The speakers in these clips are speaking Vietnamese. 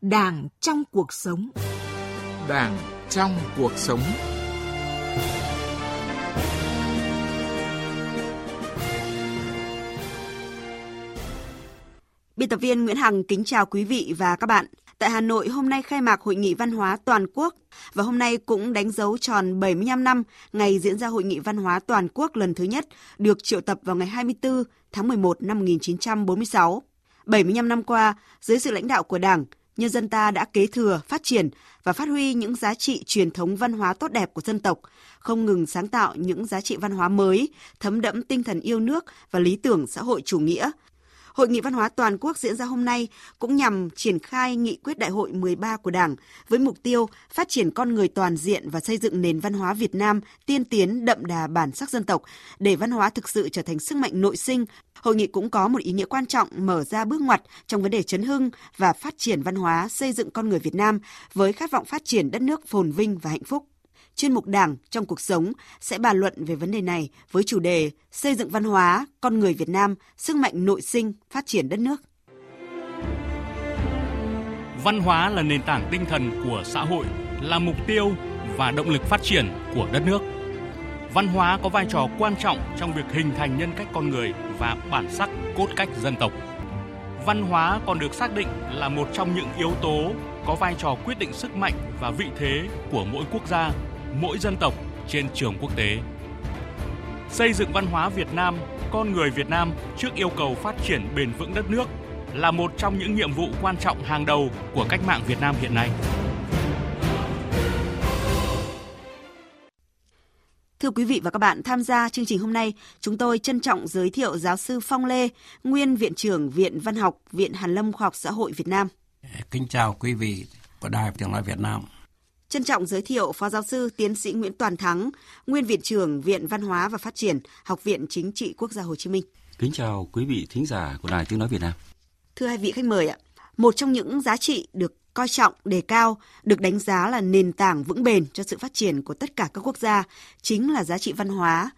Đảng trong cuộc sống. Đảng trong cuộc sống. Biên tập viên Nguyễn Hằng kính chào quý vị và các bạn. Tại Hà Nội hôm nay khai mạc Hội nghị Văn hóa Toàn quốc và hôm nay cũng đánh dấu tròn 75 năm ngày diễn ra Hội nghị Văn hóa Toàn quốc lần thứ nhất được triệu tập vào ngày 24 tháng 11 năm 1946. 75 năm qua, dưới sự lãnh đạo của Đảng, nhân dân ta đã kế thừa, phát triển và phát huy những giá trị truyền thống văn hóa tốt đẹp của dân tộc, không ngừng sáng tạo những giá trị văn hóa mới, thấm đẫm tinh thần yêu nước và lý tưởng xã hội chủ nghĩa – Hội nghị văn hóa toàn quốc diễn ra hôm nay cũng nhằm triển khai nghị quyết đại hội 13 của Đảng với mục tiêu phát triển con người toàn diện và xây dựng nền văn hóa Việt Nam tiên tiến, đậm đà bản sắc dân tộc để văn hóa thực sự trở thành sức mạnh nội sinh. Hội nghị cũng có một ý nghĩa quan trọng mở ra bước ngoặt trong vấn đề chấn hưng và phát triển văn hóa, xây dựng con người Việt Nam với khát vọng phát triển đất nước phồn vinh và hạnh phúc chuyên mục Đảng trong cuộc sống sẽ bàn luận về vấn đề này với chủ đề Xây dựng văn hóa, con người Việt Nam, sức mạnh nội sinh, phát triển đất nước. Văn hóa là nền tảng tinh thần của xã hội, là mục tiêu và động lực phát triển của đất nước. Văn hóa có vai trò quan trọng trong việc hình thành nhân cách con người và bản sắc cốt cách dân tộc. Văn hóa còn được xác định là một trong những yếu tố có vai trò quyết định sức mạnh và vị thế của mỗi quốc gia mỗi dân tộc trên trường quốc tế. Xây dựng văn hóa Việt Nam, con người Việt Nam trước yêu cầu phát triển bền vững đất nước là một trong những nhiệm vụ quan trọng hàng đầu của cách mạng Việt Nam hiện nay. Thưa quý vị và các bạn, tham gia chương trình hôm nay, chúng tôi trân trọng giới thiệu giáo sư Phong Lê, nguyên Viện trưởng Viện Văn học, Viện Hàn Lâm Khoa học Xã hội Việt Nam. Kính chào quý vị của Đài Tiếng Nói Việt Nam. Trân trọng giới thiệu Phó Giáo sư Tiến sĩ Nguyễn Toàn Thắng, Nguyên Viện trưởng Viện Văn hóa và Phát triển, Học viện Chính trị Quốc gia Hồ Chí Minh. Kính chào quý vị thính giả của Đài Tiếng Nói Việt Nam. Thưa hai vị khách mời ạ, một trong những giá trị được coi trọng, đề cao, được đánh giá là nền tảng vững bền cho sự phát triển của tất cả các quốc gia, chính là giá trị văn hóa,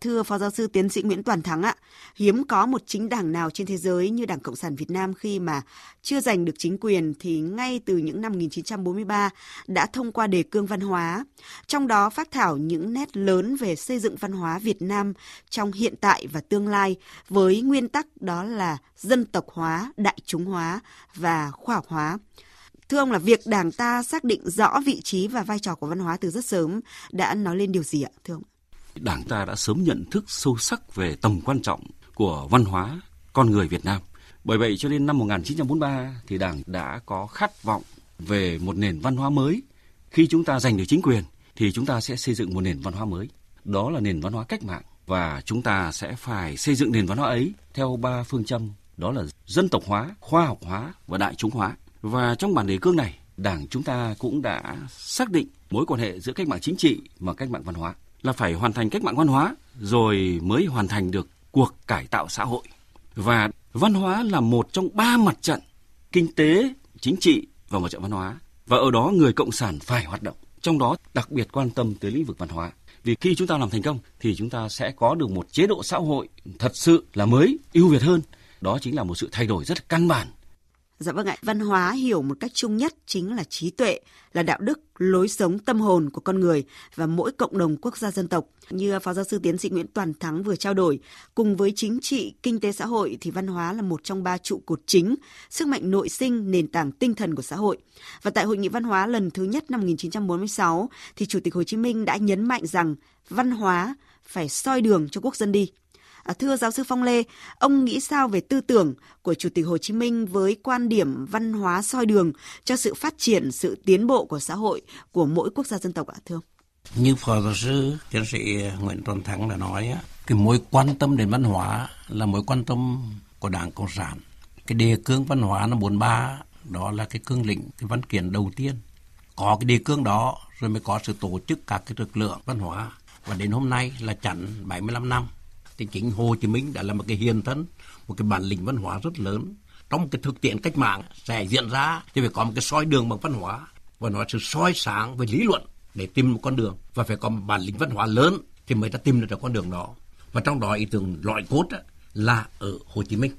Thưa Phó Giáo sư Tiến sĩ Nguyễn Toàn Thắng ạ, hiếm có một chính đảng nào trên thế giới như Đảng Cộng sản Việt Nam khi mà chưa giành được chính quyền thì ngay từ những năm 1943 đã thông qua đề cương văn hóa, trong đó phát thảo những nét lớn về xây dựng văn hóa Việt Nam trong hiện tại và tương lai với nguyên tắc đó là dân tộc hóa, đại chúng hóa và khoa học hóa. Thưa ông là việc Đảng ta xác định rõ vị trí và vai trò của văn hóa từ rất sớm đã nói lên điều gì ạ, thưa ông? Đảng ta đã sớm nhận thức sâu sắc về tầm quan trọng của văn hóa con người Việt Nam. Bởi vậy cho nên năm 1943 thì Đảng đã có khát vọng về một nền văn hóa mới. Khi chúng ta giành được chính quyền thì chúng ta sẽ xây dựng một nền văn hóa mới. Đó là nền văn hóa cách mạng và chúng ta sẽ phải xây dựng nền văn hóa ấy theo ba phương châm đó là dân tộc hóa, khoa học hóa và đại chúng hóa. Và trong bản đề cương này, Đảng chúng ta cũng đã xác định mối quan hệ giữa cách mạng chính trị và cách mạng văn hóa là phải hoàn thành cách mạng văn hóa rồi mới hoàn thành được cuộc cải tạo xã hội. Và văn hóa là một trong ba mặt trận kinh tế, chính trị và mặt trận văn hóa. Và ở đó người cộng sản phải hoạt động. Trong đó đặc biệt quan tâm tới lĩnh vực văn hóa. Vì khi chúng ta làm thành công thì chúng ta sẽ có được một chế độ xã hội thật sự là mới, ưu việt hơn. Đó chính là một sự thay đổi rất căn bản Dạ vâng ạ, văn hóa hiểu một cách chung nhất chính là trí tuệ, là đạo đức, lối sống tâm hồn của con người và mỗi cộng đồng quốc gia dân tộc. Như Phó Giáo sư Tiến sĩ Nguyễn Toàn Thắng vừa trao đổi, cùng với chính trị, kinh tế xã hội thì văn hóa là một trong ba trụ cột chính, sức mạnh nội sinh, nền tảng tinh thần của xã hội. Và tại Hội nghị Văn hóa lần thứ nhất năm 1946 thì Chủ tịch Hồ Chí Minh đã nhấn mạnh rằng văn hóa phải soi đường cho quốc dân đi. À, thưa giáo sư Phong Lê, ông nghĩ sao về tư tưởng của Chủ tịch Hồ Chí Minh với quan điểm văn hóa soi đường cho sự phát triển, sự tiến bộ của xã hội của mỗi quốc gia dân tộc ạ, thưa ông? Như Phó giáo sư tiến sĩ Nguyễn Tuấn Thắng đã nói, cái mối quan tâm đến văn hóa là mối quan tâm của Đảng Cộng sản. Cái đề cương văn hóa năm 43 đó là cái cương lĩnh, cái văn kiện đầu tiên. Có cái đề cương đó rồi mới có sự tổ chức các cái lực lượng văn hóa. Và đến hôm nay là chặn 75 năm thì chính Hồ Chí Minh đã là một cái hiền thân, một cái bản lĩnh văn hóa rất lớn. Trong cái thực tiễn cách mạng sẽ diễn ra thì phải có một cái soi đường bằng văn hóa và nó sự soi sáng về lý luận để tìm một con đường và phải có một bản lĩnh văn hóa lớn thì mới ta tìm được con đường đó. Và trong đó ý tưởng loại cốt là ở Hồ Chí Minh.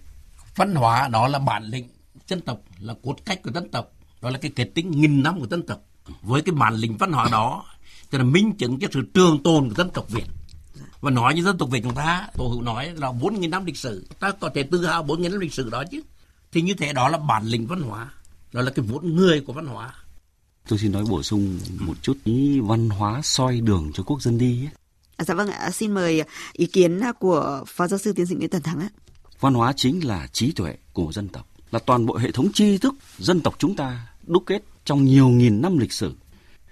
Văn hóa đó là bản lĩnh dân tộc, là cốt cách của dân tộc đó là cái kết tính nghìn năm của dân tộc với cái bản lĩnh văn hóa đó cho là minh chứng cho sự trường tồn của dân tộc Việt và nói như dân tộc Việt chúng ta tổ hữu nói là bốn nghìn năm lịch sử ta có thể tự hào bốn nghìn năm lịch sử đó chứ thì như thế đó là bản lĩnh văn hóa đó là cái vốn người của văn hóa tôi xin nói bổ sung một chút ý văn hóa soi đường cho quốc dân đi ấy. À, dạ vâng ạ, xin mời ý kiến của Phó Giáo sư Tiến sĩ Nguyễn Tấn Thắng ạ. Văn hóa chính là trí tuệ của dân tộc, là toàn bộ hệ thống tri thức dân tộc chúng ta đúc kết trong nhiều nghìn năm lịch sử.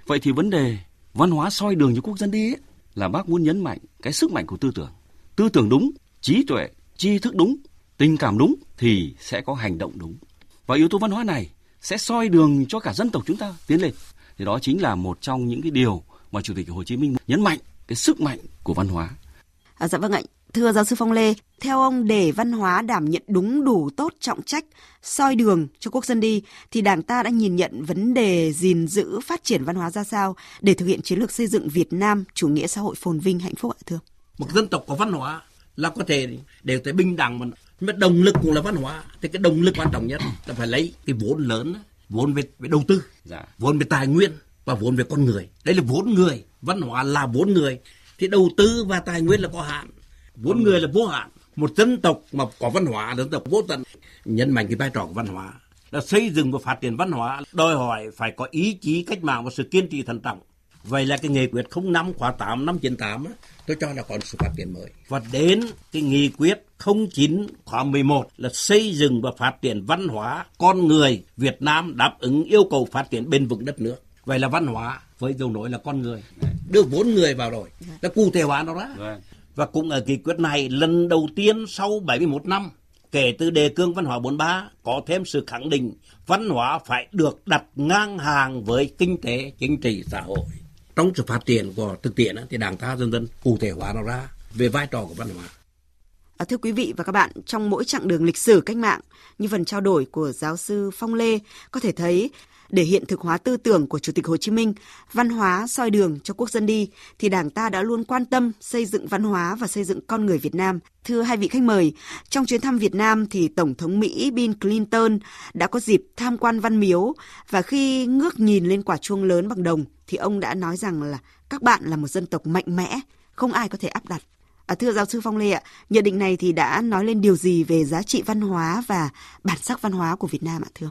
Vậy thì vấn đề văn hóa soi đường cho quốc dân đi ấy, là bác muốn nhấn mạnh cái sức mạnh của tư tưởng. Tư tưởng đúng, trí tuệ, tri thức đúng, tình cảm đúng thì sẽ có hành động đúng. Và yếu tố văn hóa này sẽ soi đường cho cả dân tộc chúng ta tiến lên. Thì đó chính là một trong những cái điều mà Chủ tịch Hồ Chí Minh nhấn mạnh cái sức mạnh của văn hóa. À, dạ vâng ạ. Thưa giáo sư Phong Lê, theo ông để văn hóa đảm nhận đúng đủ tốt trọng trách, soi đường cho quốc dân đi, thì Đảng ta đã nhìn nhận vấn đề gìn giữ phát triển văn hóa ra sao để thực hiện chiến lược xây dựng Việt Nam chủ nghĩa xã hội phồn vinh hạnh phúc ạ thưa? Một dân tộc có văn hóa là có thể đều tới bình đẳng mà mà động lực cũng là văn hóa thì cái động lực quan trọng nhất là phải lấy cái vốn lớn vốn về, về đầu tư dạ. vốn về tài nguyên và vốn về con người đây là vốn người văn hóa là vốn người thì đầu tư và tài nguyên là có hạn vốn người là vô hạn. Một dân tộc mà có văn hóa dân tộc vô tận. Nhấn mạnh cái vai trò của văn hóa. Là xây dựng và phát triển văn hóa đòi hỏi phải có ý chí cách mạng và sự kiên trì thận trọng. Vậy là cái nghị quyết 05 khóa 8 năm 98 á, tôi cho là còn sự phát triển mới. Và đến cái nghị quyết 09 khóa 11 là xây dựng và phát triển văn hóa con người Việt Nam đáp ứng yêu cầu phát triển bền vững đất nước. Vậy là văn hóa với dấu nổi là con người. Đưa vốn người vào rồi. Đã cụ thể hóa nó đó. Vâng và cũng ở nghị quyết này lần đầu tiên sau 71 năm kể từ đề cương văn hóa 43 có thêm sự khẳng định văn hóa phải được đặt ngang hàng với kinh tế chính trị xã hội. Trong sự phát triển của thực tiễn thì đảng ta dần dần cụ thể hóa nó ra về vai trò của văn hóa. À, thưa quý vị và các bạn, trong mỗi chặng đường lịch sử cách mạng, như phần trao đổi của giáo sư Phong Lê có thể thấy để hiện thực hóa tư tưởng của Chủ tịch Hồ Chí Minh, văn hóa soi đường cho quốc dân đi, thì Đảng ta đã luôn quan tâm xây dựng văn hóa và xây dựng con người Việt Nam. Thưa hai vị khách mời, trong chuyến thăm Việt Nam thì Tổng thống Mỹ Bill Clinton đã có dịp tham quan Văn Miếu và khi ngước nhìn lên quả chuông lớn bằng đồng thì ông đã nói rằng là các bạn là một dân tộc mạnh mẽ, không ai có thể áp đặt. À, thưa giáo sư Phong Lê ạ, nhận định này thì đã nói lên điều gì về giá trị văn hóa và bản sắc văn hóa của Việt Nam ạ thưa?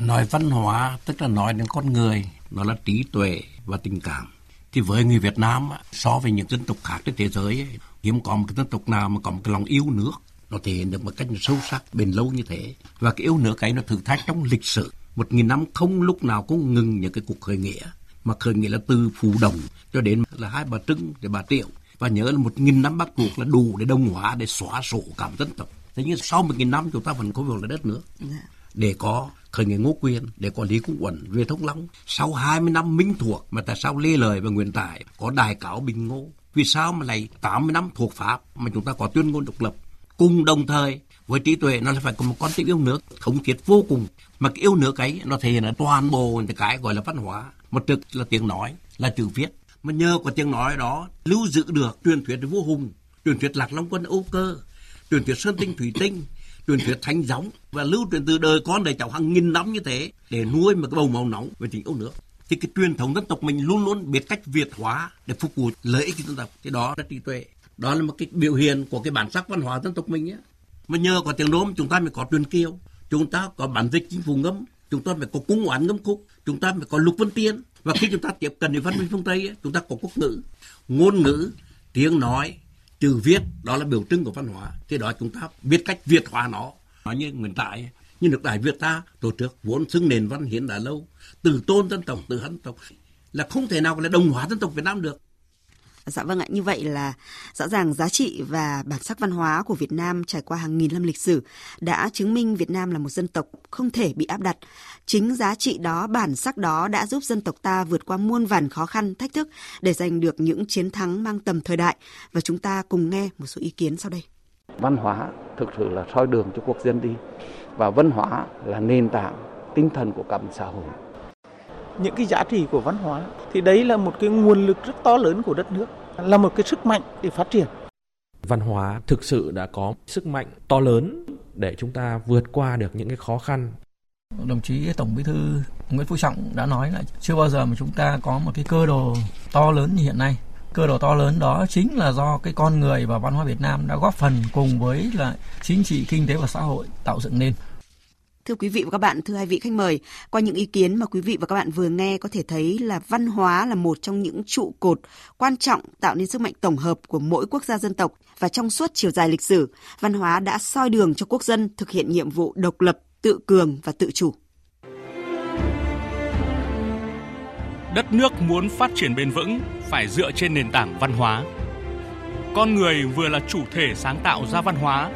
Nói văn hóa tức là nói đến con người, nó là trí tuệ và tình cảm. Thì với người Việt Nam so với những dân tộc khác trên thế giới hiếm có một cái dân tộc nào mà có một cái lòng yêu nước nó thể hiện được một cách sâu sắc bền lâu như thế. Và cái yêu nước ấy nó thử thách trong lịch sử. Một nghìn năm không lúc nào cũng ngừng những cái cuộc khởi nghĩa mà khởi nghĩa là từ phù đồng cho đến là hai bà trưng để bà triệu. Và nhớ là một nghìn năm bắt buộc là đủ để đồng hóa để xóa sổ cảm dân tộc. Thế nhưng sau một nghìn năm chúng ta vẫn có việc là đất nước. Dạ để có khởi nghĩa ngô quyền, để có lý cung uẩn về thông long. Sau 20 năm minh thuộc mà tại sao lê lời và nguyễn tài có đài cáo bình ngô? Vì sao mà lại 80 năm thuộc pháp mà chúng ta có tuyên ngôn độc lập? Cùng đồng thời, với trí tuệ, nó phải có một con tim yêu nước, thống thiết vô cùng. Mà cái yêu nước ấy, nó thể hiện là toàn bộ cái gọi là văn hóa. Một trực là tiếng nói, là chữ viết. Mà nhờ có tiếng nói đó, lưu giữ được truyền thuyết vua hùng, truyền thuyết lạc long quân âu cơ, truyền thuyết sơn tinh thủy tinh truyền thuyết thánh giống và lưu truyền từ đời con đời cháu hàng nghìn năm như thế, để nuôi một cái bầu màu nóng về tình yêu nước. Thì cái truyền thống dân tộc mình luôn luôn biết cách việt hóa để phục vụ lợi ích dân tộc. Thì đó là trí tuệ. Đó là một cái biểu hiện của cái bản sắc văn hóa dân tộc mình á mà nhờ có tiếng nôm chúng ta mới có truyền kiều, chúng ta có bản dịch chính phủ ngâm, chúng ta phải có cung oán ngâm khúc, chúng ta phải có lục vân tiên. Và khi chúng ta tiếp cận với văn minh phương tây chúng ta có quốc ngữ. Ngôn ngữ, tiếng nói chữ viết đó là biểu trưng của văn hóa. Thì đó chúng ta biết cách việt hóa nó. Nói như nguyên tại, như nước đại việt ta, tổ trước vốn xưng nền văn hiến đã lâu, từ tôn dân tộc, từ dân tộc, là không thể nào là đồng hóa dân tộc việt nam được. Dạ vâng ạ, như vậy là rõ ràng giá trị và bản sắc văn hóa của Việt Nam trải qua hàng nghìn năm lịch sử đã chứng minh Việt Nam là một dân tộc không thể bị áp đặt. Chính giá trị đó, bản sắc đó đã giúp dân tộc ta vượt qua muôn vàn khó khăn, thách thức để giành được những chiến thắng mang tầm thời đại. Và chúng ta cùng nghe một số ý kiến sau đây. Văn hóa thực sự là soi đường cho quốc dân đi và văn hóa là nền tảng tinh thần của cả một xã hội những cái giá trị của văn hóa thì đấy là một cái nguồn lực rất to lớn của đất nước là một cái sức mạnh để phát triển văn hóa thực sự đã có sức mạnh to lớn để chúng ta vượt qua được những cái khó khăn Đồng chí Tổng Bí thư Nguyễn Phú Trọng đã nói là chưa bao giờ mà chúng ta có một cái cơ đồ to lớn như hiện nay. Cơ đồ to lớn đó chính là do cái con người và văn hóa Việt Nam đã góp phần cùng với là chính trị, kinh tế và xã hội tạo dựng nên. Thưa quý vị và các bạn, thưa hai vị khách mời, qua những ý kiến mà quý vị và các bạn vừa nghe có thể thấy là văn hóa là một trong những trụ cột quan trọng tạo nên sức mạnh tổng hợp của mỗi quốc gia dân tộc và trong suốt chiều dài lịch sử, văn hóa đã soi đường cho quốc dân thực hiện nhiệm vụ độc lập, tự cường và tự chủ. Đất nước muốn phát triển bền vững phải dựa trên nền tảng văn hóa. Con người vừa là chủ thể sáng tạo ra văn hóa,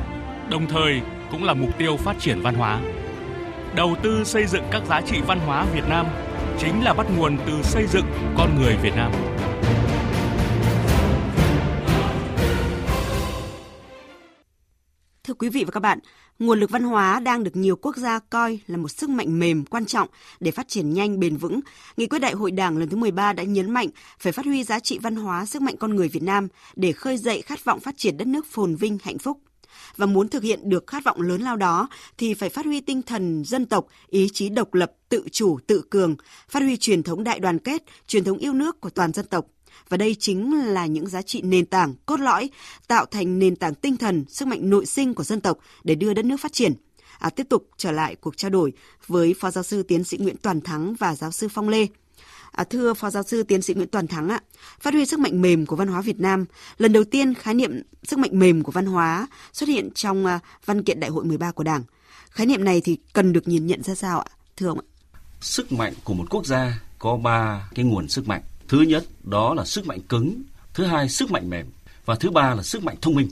đồng thời cũng là mục tiêu phát triển văn hóa đầu tư xây dựng các giá trị văn hóa Việt Nam chính là bắt nguồn từ xây dựng con người Việt Nam. Thưa quý vị và các bạn, nguồn lực văn hóa đang được nhiều quốc gia coi là một sức mạnh mềm quan trọng để phát triển nhanh bền vững. Nghị quyết đại hội Đảng lần thứ 13 đã nhấn mạnh phải phát huy giá trị văn hóa sức mạnh con người Việt Nam để khơi dậy khát vọng phát triển đất nước phồn vinh hạnh phúc và muốn thực hiện được khát vọng lớn lao đó thì phải phát huy tinh thần dân tộc, ý chí độc lập, tự chủ, tự cường, phát huy truyền thống đại đoàn kết, truyền thống yêu nước của toàn dân tộc. Và đây chính là những giá trị nền tảng, cốt lõi, tạo thành nền tảng tinh thần, sức mạnh nội sinh của dân tộc để đưa đất nước phát triển. À, tiếp tục trở lại cuộc trao đổi với Phó Giáo sư Tiến sĩ Nguyễn Toàn Thắng và Giáo sư Phong Lê. À, thưa Phó Giáo sư Tiến sĩ Nguyễn Toàn Thắng ạ, phát huy sức mạnh mềm của văn hóa Việt Nam, lần đầu tiên khái niệm sức mạnh mềm của văn hóa xuất hiện trong uh, văn kiện Đại hội 13 của Đảng. Khái niệm này thì cần được nhìn nhận ra sao ạ? Thưa ông ạ. Sức mạnh của một quốc gia có ba cái nguồn sức mạnh. Thứ nhất đó là sức mạnh cứng, thứ hai sức mạnh mềm và thứ ba là sức mạnh thông minh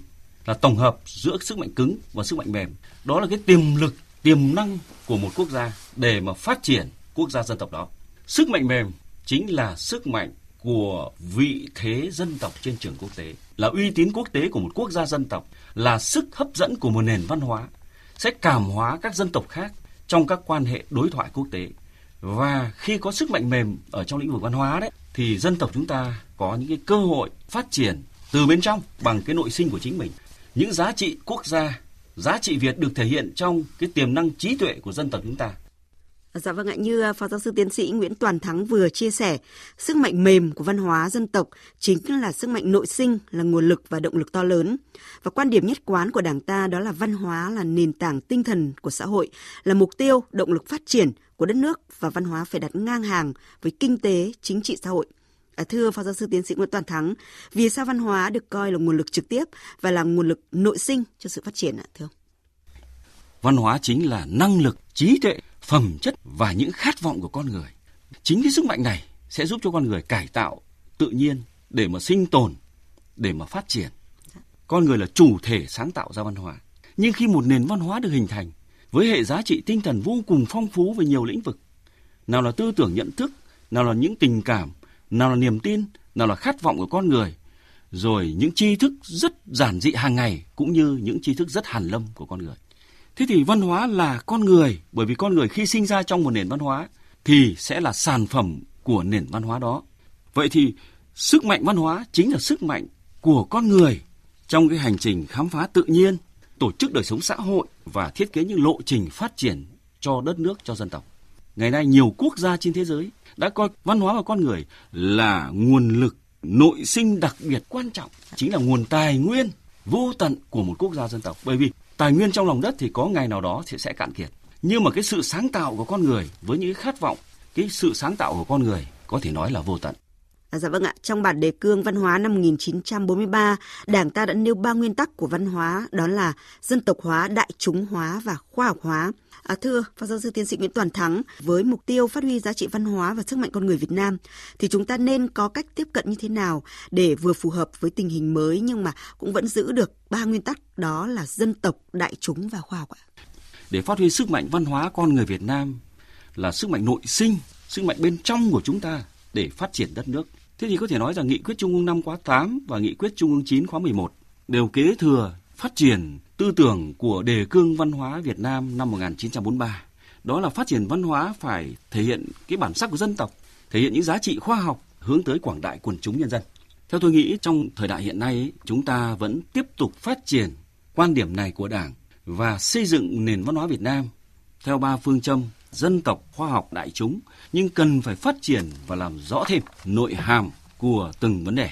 là tổng hợp giữa sức mạnh cứng và sức mạnh mềm. Đó là cái tiềm lực, tiềm năng của một quốc gia để mà phát triển quốc gia dân tộc đó. Sức mạnh mềm chính là sức mạnh của vị thế dân tộc trên trường quốc tế, là uy tín quốc tế của một quốc gia dân tộc, là sức hấp dẫn của một nền văn hóa, sẽ cảm hóa các dân tộc khác trong các quan hệ đối thoại quốc tế. Và khi có sức mạnh mềm ở trong lĩnh vực văn hóa đấy, thì dân tộc chúng ta có những cái cơ hội phát triển từ bên trong bằng cái nội sinh của chính mình. Những giá trị quốc gia, giá trị Việt được thể hiện trong cái tiềm năng trí tuệ của dân tộc chúng ta Dạ vâng ạ, như à, Phó Giáo sư Tiến sĩ Nguyễn Toàn Thắng vừa chia sẻ, sức mạnh mềm của văn hóa dân tộc chính là sức mạnh nội sinh, là nguồn lực và động lực to lớn. Và quan điểm nhất quán của Đảng ta đó là văn hóa là nền tảng tinh thần của xã hội, là mục tiêu, động lực phát triển của đất nước và văn hóa phải đặt ngang hàng với kinh tế, chính trị xã hội. À, thưa Phó Giáo sư Tiến sĩ Nguyễn Toàn Thắng, vì sao văn hóa được coi là nguồn lực trực tiếp và là nguồn lực nội sinh cho sự phát triển ạ, thưa ông? Văn hóa chính là năng lực, trí tuệ phẩm chất và những khát vọng của con người. Chính cái sức mạnh này sẽ giúp cho con người cải tạo tự nhiên để mà sinh tồn, để mà phát triển. Con người là chủ thể sáng tạo ra văn hóa. Nhưng khi một nền văn hóa được hình thành với hệ giá trị tinh thần vô cùng phong phú về nhiều lĩnh vực, nào là tư tưởng nhận thức, nào là những tình cảm, nào là niềm tin, nào là khát vọng của con người, rồi những tri thức rất giản dị hàng ngày cũng như những tri thức rất hàn lâm của con người. Thế thì văn hóa là con người, bởi vì con người khi sinh ra trong một nền văn hóa thì sẽ là sản phẩm của nền văn hóa đó. Vậy thì sức mạnh văn hóa chính là sức mạnh của con người trong cái hành trình khám phá tự nhiên, tổ chức đời sống xã hội và thiết kế những lộ trình phát triển cho đất nước, cho dân tộc. Ngày nay nhiều quốc gia trên thế giới đã coi văn hóa và con người là nguồn lực nội sinh đặc biệt quan trọng, chính là nguồn tài nguyên vô tận của một quốc gia dân tộc. Bởi vì tài nguyên trong lòng đất thì có ngày nào đó thì sẽ cạn kiệt. Nhưng mà cái sự sáng tạo của con người với những khát vọng, cái sự sáng tạo của con người có thể nói là vô tận. À, dạ vâng ạ, trong bản đề cương văn hóa năm 1943, Đảng ta đã nêu ba nguyên tắc của văn hóa, đó là dân tộc hóa, đại chúng hóa và khoa học hóa. À, thưa Phó giáo sư tiến sĩ Nguyễn Toàn Thắng, với mục tiêu phát huy giá trị văn hóa và sức mạnh con người Việt Nam, thì chúng ta nên có cách tiếp cận như thế nào để vừa phù hợp với tình hình mới nhưng mà cũng vẫn giữ được ba nguyên tắc đó là dân tộc, đại chúng và khoa học ạ? Để phát huy sức mạnh văn hóa con người Việt Nam là sức mạnh nội sinh, sức mạnh bên trong của chúng ta để phát triển đất nước Thế thì có thể nói rằng nghị quyết Trung ương 5 khóa 8 và nghị quyết Trung ương 9 khóa 11 đều kế thừa phát triển tư tưởng của đề cương văn hóa Việt Nam năm 1943. Đó là phát triển văn hóa phải thể hiện cái bản sắc của dân tộc, thể hiện những giá trị khoa học hướng tới quảng đại quần chúng nhân dân. Theo tôi nghĩ trong thời đại hiện nay chúng ta vẫn tiếp tục phát triển quan điểm này của Đảng và xây dựng nền văn hóa Việt Nam theo ba phương châm dân tộc, khoa học đại chúng, nhưng cần phải phát triển và làm rõ thêm nội hàm của từng vấn đề.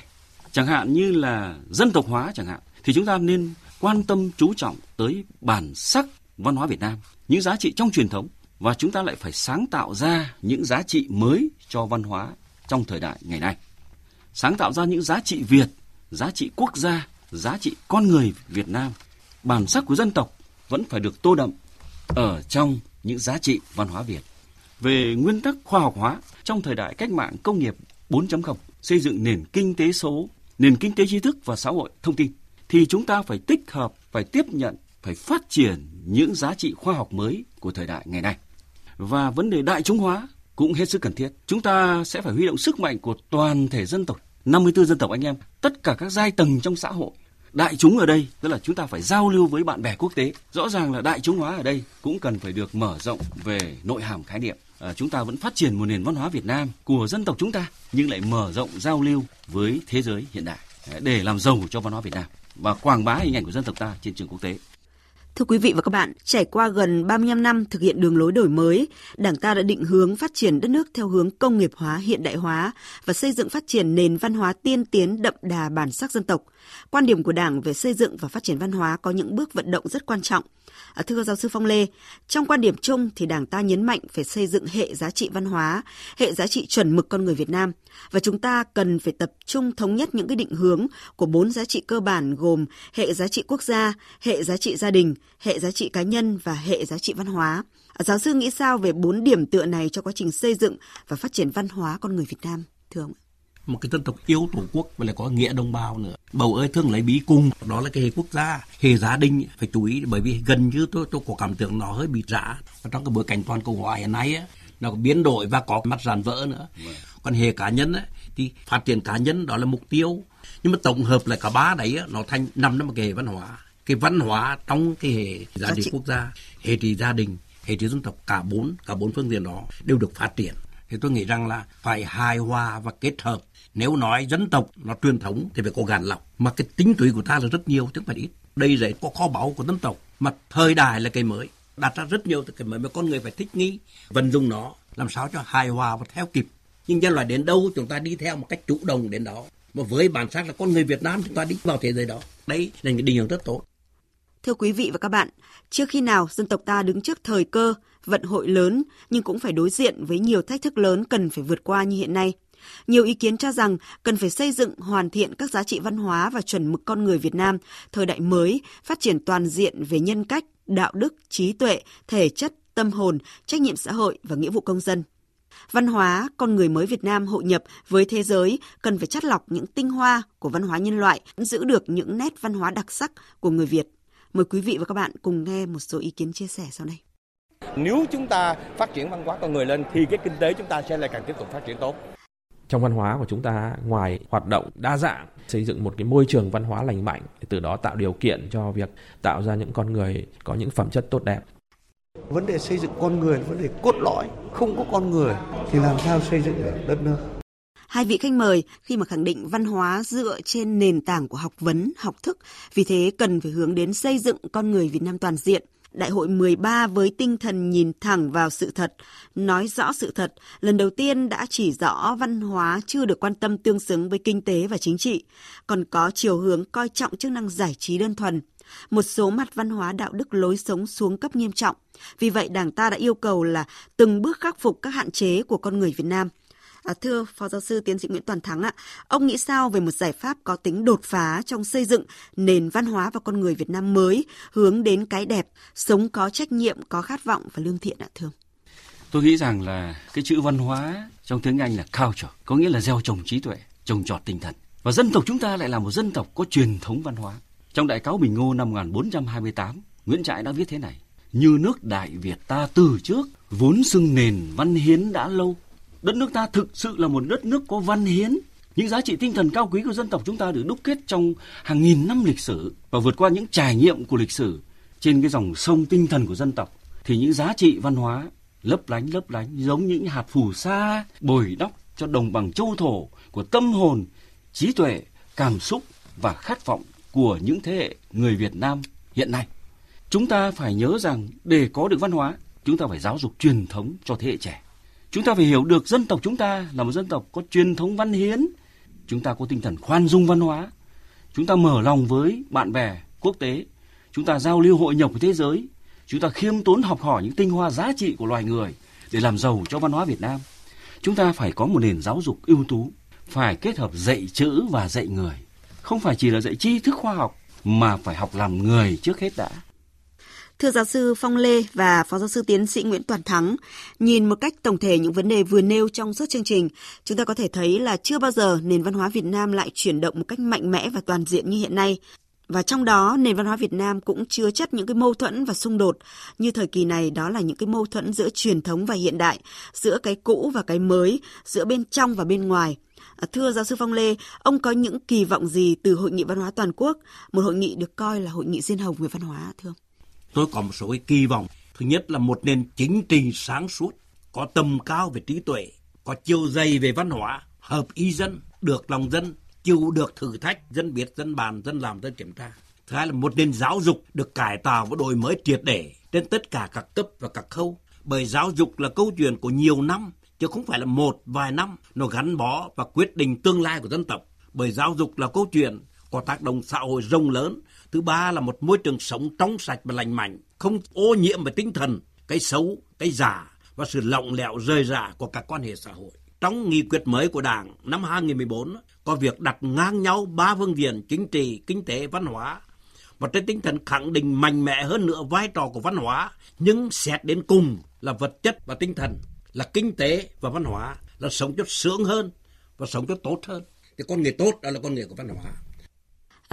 Chẳng hạn như là dân tộc hóa chẳng hạn, thì chúng ta nên quan tâm chú trọng tới bản sắc văn hóa Việt Nam, những giá trị trong truyền thống và chúng ta lại phải sáng tạo ra những giá trị mới cho văn hóa trong thời đại ngày nay. Sáng tạo ra những giá trị Việt, giá trị quốc gia, giá trị con người Việt Nam, bản sắc của dân tộc vẫn phải được tô đậm ở trong những giá trị văn hóa Việt. Về nguyên tắc khoa học hóa trong thời đại cách mạng công nghiệp 4.0, xây dựng nền kinh tế số, nền kinh tế tri thức và xã hội thông tin, thì chúng ta phải tích hợp, phải tiếp nhận, phải phát triển những giá trị khoa học mới của thời đại ngày nay. Và vấn đề đại chúng hóa cũng hết sức cần thiết. Chúng ta sẽ phải huy động sức mạnh của toàn thể dân tộc, 54 dân tộc anh em, tất cả các giai tầng trong xã hội đại chúng ở đây tức là chúng ta phải giao lưu với bạn bè quốc tế. Rõ ràng là đại chúng hóa ở đây cũng cần phải được mở rộng về nội hàm khái niệm. À, chúng ta vẫn phát triển một nền văn hóa Việt Nam của dân tộc chúng ta nhưng lại mở rộng giao lưu với thế giới hiện đại à, để làm giàu cho văn hóa Việt Nam và quảng bá hình ảnh của dân tộc ta trên trường quốc tế. Thưa quý vị và các bạn, trải qua gần 35 năm thực hiện đường lối đổi mới, Đảng ta đã định hướng phát triển đất nước theo hướng công nghiệp hóa, hiện đại hóa và xây dựng phát triển nền văn hóa tiên tiến đậm đà bản sắc dân tộc. Quan điểm của Đảng về xây dựng và phát triển văn hóa có những bước vận động rất quan trọng à, – thưa giáo sư Phong Lê, trong quan điểm chung thì Đảng ta nhấn mạnh phải xây dựng hệ giá trị văn hóa, hệ giá trị chuẩn mực con người Việt Nam và chúng ta cần phải tập trung thống nhất những cái định hướng của bốn giá trị cơ bản gồm hệ giá trị quốc gia, hệ giá trị gia đình, hệ giá trị cá nhân và hệ giá trị văn hóa. À, giáo sư nghĩ sao về bốn điểm tựa này cho quá trình xây dựng và phát triển văn hóa con người Việt Nam? Thưa ông một cái dân tộc yêu tổ quốc và lại có nghĩa đồng bào nữa. Bầu ơi thương lấy bí cung. Đó là cái hệ quốc gia hệ gia đình. Phải chú ý bởi vì gần như tôi tôi có cảm tưởng nó hơi bị rã. Và trong cái bối cảnh toàn cầu hóa hiện nay á, nó có biến đổi và có mặt ràn vỡ nữa. Còn hệ cá nhân á, thì phát triển cá nhân đó là mục tiêu. Nhưng mà tổng hợp lại cả ba đấy á, nó thành trong một cái hệ văn hóa. Cái văn hóa trong cái hệ gia đình quốc gia hệ trị gia đình hệ trị dân tộc cả bốn cả bốn phương diện đó đều được phát triển thì tôi nghĩ rằng là phải hài hòa và kết hợp. Nếu nói dân tộc nó truyền thống thì phải có gàn lọc. Mà cái tính tùy của ta là rất nhiều chứ không phải ít. Đây là có kho báu của dân tộc. Mà thời đại là cái mới. Đặt ra rất nhiều cái mới mà con người phải thích nghi vận dụng nó làm sao cho hài hòa và theo kịp. Nhưng nhân loại đến đâu chúng ta đi theo một cách chủ động đến đó. Mà với bản sắc là con người Việt Nam chúng ta đi vào thế giới đó. Đấy là những định hướng rất tốt. Thưa quý vị và các bạn, trước khi nào dân tộc ta đứng trước thời cơ, vận hội lớn nhưng cũng phải đối diện với nhiều thách thức lớn cần phải vượt qua như hiện nay. Nhiều ý kiến cho rằng cần phải xây dựng hoàn thiện các giá trị văn hóa và chuẩn mực con người Việt Nam thời đại mới, phát triển toàn diện về nhân cách, đạo đức, trí tuệ, thể chất, tâm hồn, trách nhiệm xã hội và nghĩa vụ công dân. Văn hóa, con người mới Việt Nam hội nhập với thế giới cần phải chắt lọc những tinh hoa của văn hóa nhân loại, giữ được những nét văn hóa đặc sắc của người Việt. Mời quý vị và các bạn cùng nghe một số ý kiến chia sẻ sau đây. Nếu chúng ta phát triển văn hóa con người lên thì cái kinh tế chúng ta sẽ lại càng tiếp tục phát triển tốt. Trong văn hóa của chúng ta ngoài hoạt động đa dạng xây dựng một cái môi trường văn hóa lành mạnh từ đó tạo điều kiện cho việc tạo ra những con người có những phẩm chất tốt đẹp. Vấn đề xây dựng con người là vấn đề cốt lõi không có con người thì làm sao xây dựng được đất nước? Hai vị khách mời khi mà khẳng định văn hóa dựa trên nền tảng của học vấn, học thức, vì thế cần phải hướng đến xây dựng con người Việt Nam toàn diện – Đại hội 13 với tinh thần nhìn thẳng vào sự thật, nói rõ sự thật, lần đầu tiên đã chỉ rõ văn hóa chưa được quan tâm tương xứng với kinh tế và chính trị, còn có chiều hướng coi trọng chức năng giải trí đơn thuần. Một số mặt văn hóa đạo đức lối sống xuống cấp nghiêm trọng. Vì vậy, Đảng ta đã yêu cầu là từng bước khắc phục các hạn chế của con người Việt Nam – À, thưa Phó Giáo sư Tiến sĩ Nguyễn Toàn Thắng ạ, ông nghĩ sao về một giải pháp có tính đột phá trong xây dựng nền văn hóa và con người Việt Nam mới hướng đến cái đẹp, sống có trách nhiệm, có khát vọng và lương thiện ạ thưa Tôi nghĩ rằng là cái chữ văn hóa trong tiếng Anh là culture, có nghĩa là gieo trồng trí tuệ, trồng trọt tinh thần. Và dân tộc chúng ta lại là một dân tộc có truyền thống văn hóa. Trong Đại cáo Bình Ngô năm 1428, Nguyễn Trãi đã viết thế này: Như nước Đại Việt ta từ trước vốn xưng nền văn hiến đã lâu đất nước ta thực sự là một đất nước có văn hiến. Những giá trị tinh thần cao quý của dân tộc chúng ta được đúc kết trong hàng nghìn năm lịch sử và vượt qua những trải nghiệm của lịch sử trên cái dòng sông tinh thần của dân tộc. Thì những giá trị văn hóa lấp lánh lấp lánh, giống những hạt phù sa, bồi đắp cho đồng bằng châu thổ của tâm hồn, trí tuệ, cảm xúc và khát vọng của những thế hệ người Việt Nam hiện nay. Chúng ta phải nhớ rằng để có được văn hóa, chúng ta phải giáo dục truyền thống cho thế hệ trẻ. Chúng ta phải hiểu được dân tộc chúng ta là một dân tộc có truyền thống văn hiến, chúng ta có tinh thần khoan dung văn hóa, chúng ta mở lòng với bạn bè quốc tế, chúng ta giao lưu hội nhập với thế giới, chúng ta khiêm tốn học hỏi những tinh hoa giá trị của loài người để làm giàu cho văn hóa Việt Nam. Chúng ta phải có một nền giáo dục ưu tú, phải kết hợp dạy chữ và dạy người. Không phải chỉ là dạy tri thức khoa học mà phải học làm người trước hết đã. Thưa giáo sư Phong Lê và Phó giáo sư tiến sĩ Nguyễn Toàn Thắng, nhìn một cách tổng thể những vấn đề vừa nêu trong suốt chương trình, chúng ta có thể thấy là chưa bao giờ nền văn hóa Việt Nam lại chuyển động một cách mạnh mẽ và toàn diện như hiện nay. Và trong đó, nền văn hóa Việt Nam cũng chứa chất những cái mâu thuẫn và xung đột. Như thời kỳ này, đó là những cái mâu thuẫn giữa truyền thống và hiện đại, giữa cái cũ và cái mới, giữa bên trong và bên ngoài. À, thưa giáo sư Phong Lê, ông có những kỳ vọng gì từ Hội nghị Văn hóa Toàn quốc, một hội nghị được coi là hội nghị diên hồng về văn hóa, thưa ông? Tôi có một số cái kỳ vọng. Thứ nhất là một nền chính trị sáng suốt, có tầm cao về trí tuệ, có chiều dày về văn hóa, hợp ý dân, được lòng dân, chịu được thử thách, dân biết, dân bàn, dân làm, dân kiểm tra. Thứ hai là một nền giáo dục được cải tạo và đổi mới triệt để trên tất cả các cấp và các khâu. Bởi giáo dục là câu chuyện của nhiều năm, chứ không phải là một vài năm, nó gắn bó và quyết định tương lai của dân tộc. Bởi giáo dục là câu chuyện có tác động xã hội rộng lớn. Thứ ba là một môi trường sống trong sạch và lành mạnh, không ô nhiễm về tinh thần, cái xấu, cái giả và sự lỏng lẻo rời rả của các quan hệ xã hội. Trong nghị quyết mới của Đảng năm 2014 có việc đặt ngang nhau ba phương diện chính trị, kinh tế, văn hóa. Và trên tinh thần khẳng định mạnh mẽ hơn nữa vai trò của văn hóa nhưng xét đến cùng là vật chất và tinh thần là kinh tế và văn hóa là sống cho sướng hơn và sống cho tốt hơn. Thì con người tốt đó là con người của văn hóa.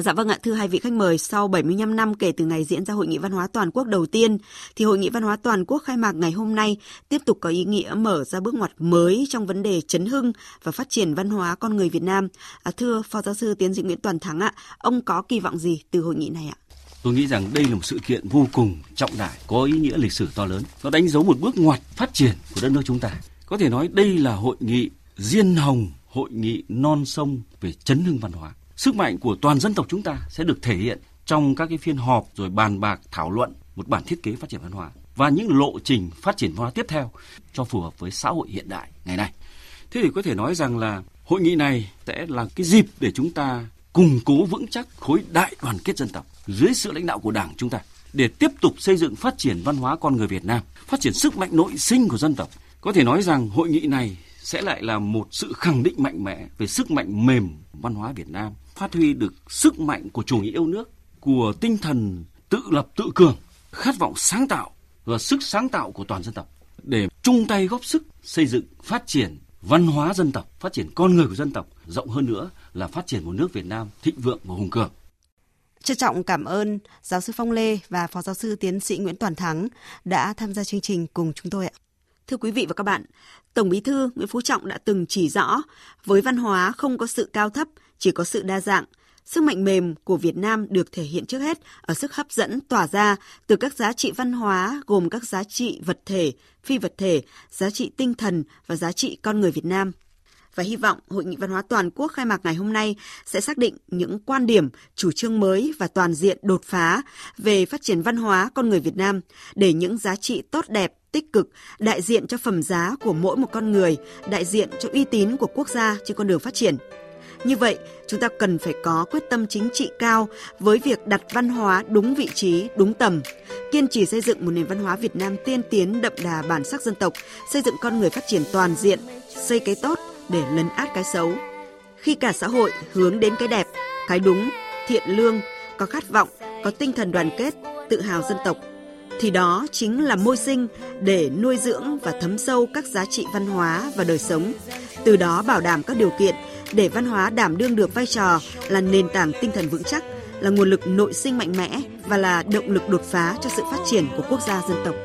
Dạ vâng ạ, thưa hai vị khách mời, sau 75 năm kể từ ngày diễn ra Hội nghị Văn hóa Toàn quốc đầu tiên, thì Hội nghị Văn hóa Toàn quốc khai mạc ngày hôm nay tiếp tục có ý nghĩa mở ra bước ngoặt mới trong vấn đề chấn hưng và phát triển văn hóa con người Việt Nam. À, thưa Phó Giáo sư Tiến sĩ Nguyễn Toàn Thắng ạ, ông có kỳ vọng gì từ hội nghị này ạ? Tôi nghĩ rằng đây là một sự kiện vô cùng trọng đại, có ý nghĩa lịch sử to lớn. Nó đánh dấu một bước ngoặt phát triển của đất nước chúng ta. Có thể nói đây là hội nghị diên hồng, hội nghị non sông về chấn hưng văn hóa sức mạnh của toàn dân tộc chúng ta sẽ được thể hiện trong các cái phiên họp rồi bàn bạc thảo luận một bản thiết kế phát triển văn hóa và những lộ trình phát triển văn hóa tiếp theo cho phù hợp với xã hội hiện đại ngày nay. Thế thì có thể nói rằng là hội nghị này sẽ là cái dịp để chúng ta củng cố vững chắc khối đại đoàn kết dân tộc dưới sự lãnh đạo của Đảng chúng ta để tiếp tục xây dựng phát triển văn hóa con người Việt Nam, phát triển sức mạnh nội sinh của dân tộc. Có thể nói rằng hội nghị này sẽ lại là một sự khẳng định mạnh mẽ về sức mạnh mềm văn hóa Việt Nam phát huy được sức mạnh của chủ nghĩa yêu nước, của tinh thần tự lập tự cường, khát vọng sáng tạo và sức sáng tạo của toàn dân tộc để chung tay góp sức xây dựng phát triển văn hóa dân tộc, phát triển con người của dân tộc, rộng hơn nữa là phát triển một nước Việt Nam thịnh vượng và hùng cường. Trân trọng cảm ơn giáo sư Phong Lê và phó giáo sư tiến sĩ Nguyễn Toàn Thắng đã tham gia chương trình cùng chúng tôi ạ. Thưa quý vị và các bạn, Tổng Bí thư Nguyễn Phú Trọng đã từng chỉ rõ, với văn hóa không có sự cao thấp, chỉ có sự đa dạng. Sức mạnh mềm của Việt Nam được thể hiện trước hết ở sức hấp dẫn tỏa ra từ các giá trị văn hóa gồm các giá trị vật thể, phi vật thể, giá trị tinh thần và giá trị con người Việt Nam và hy vọng Hội nghị Văn hóa Toàn quốc khai mạc ngày hôm nay sẽ xác định những quan điểm, chủ trương mới và toàn diện đột phá về phát triển văn hóa con người Việt Nam để những giá trị tốt đẹp, tích cực, đại diện cho phẩm giá của mỗi một con người, đại diện cho uy tín của quốc gia trên con đường phát triển. Như vậy, chúng ta cần phải có quyết tâm chính trị cao với việc đặt văn hóa đúng vị trí, đúng tầm, kiên trì xây dựng một nền văn hóa Việt Nam tiên tiến đậm đà bản sắc dân tộc, xây dựng con người phát triển toàn diện, xây cái tốt để lấn át cái xấu. Khi cả xã hội hướng đến cái đẹp, cái đúng, thiện lương, có khát vọng, có tinh thần đoàn kết, tự hào dân tộc, thì đó chính là môi sinh để nuôi dưỡng và thấm sâu các giá trị văn hóa và đời sống, từ đó bảo đảm các điều kiện để văn hóa đảm đương được vai trò là nền tảng tinh thần vững chắc, là nguồn lực nội sinh mạnh mẽ và là động lực đột phá cho sự phát triển của quốc gia dân tộc.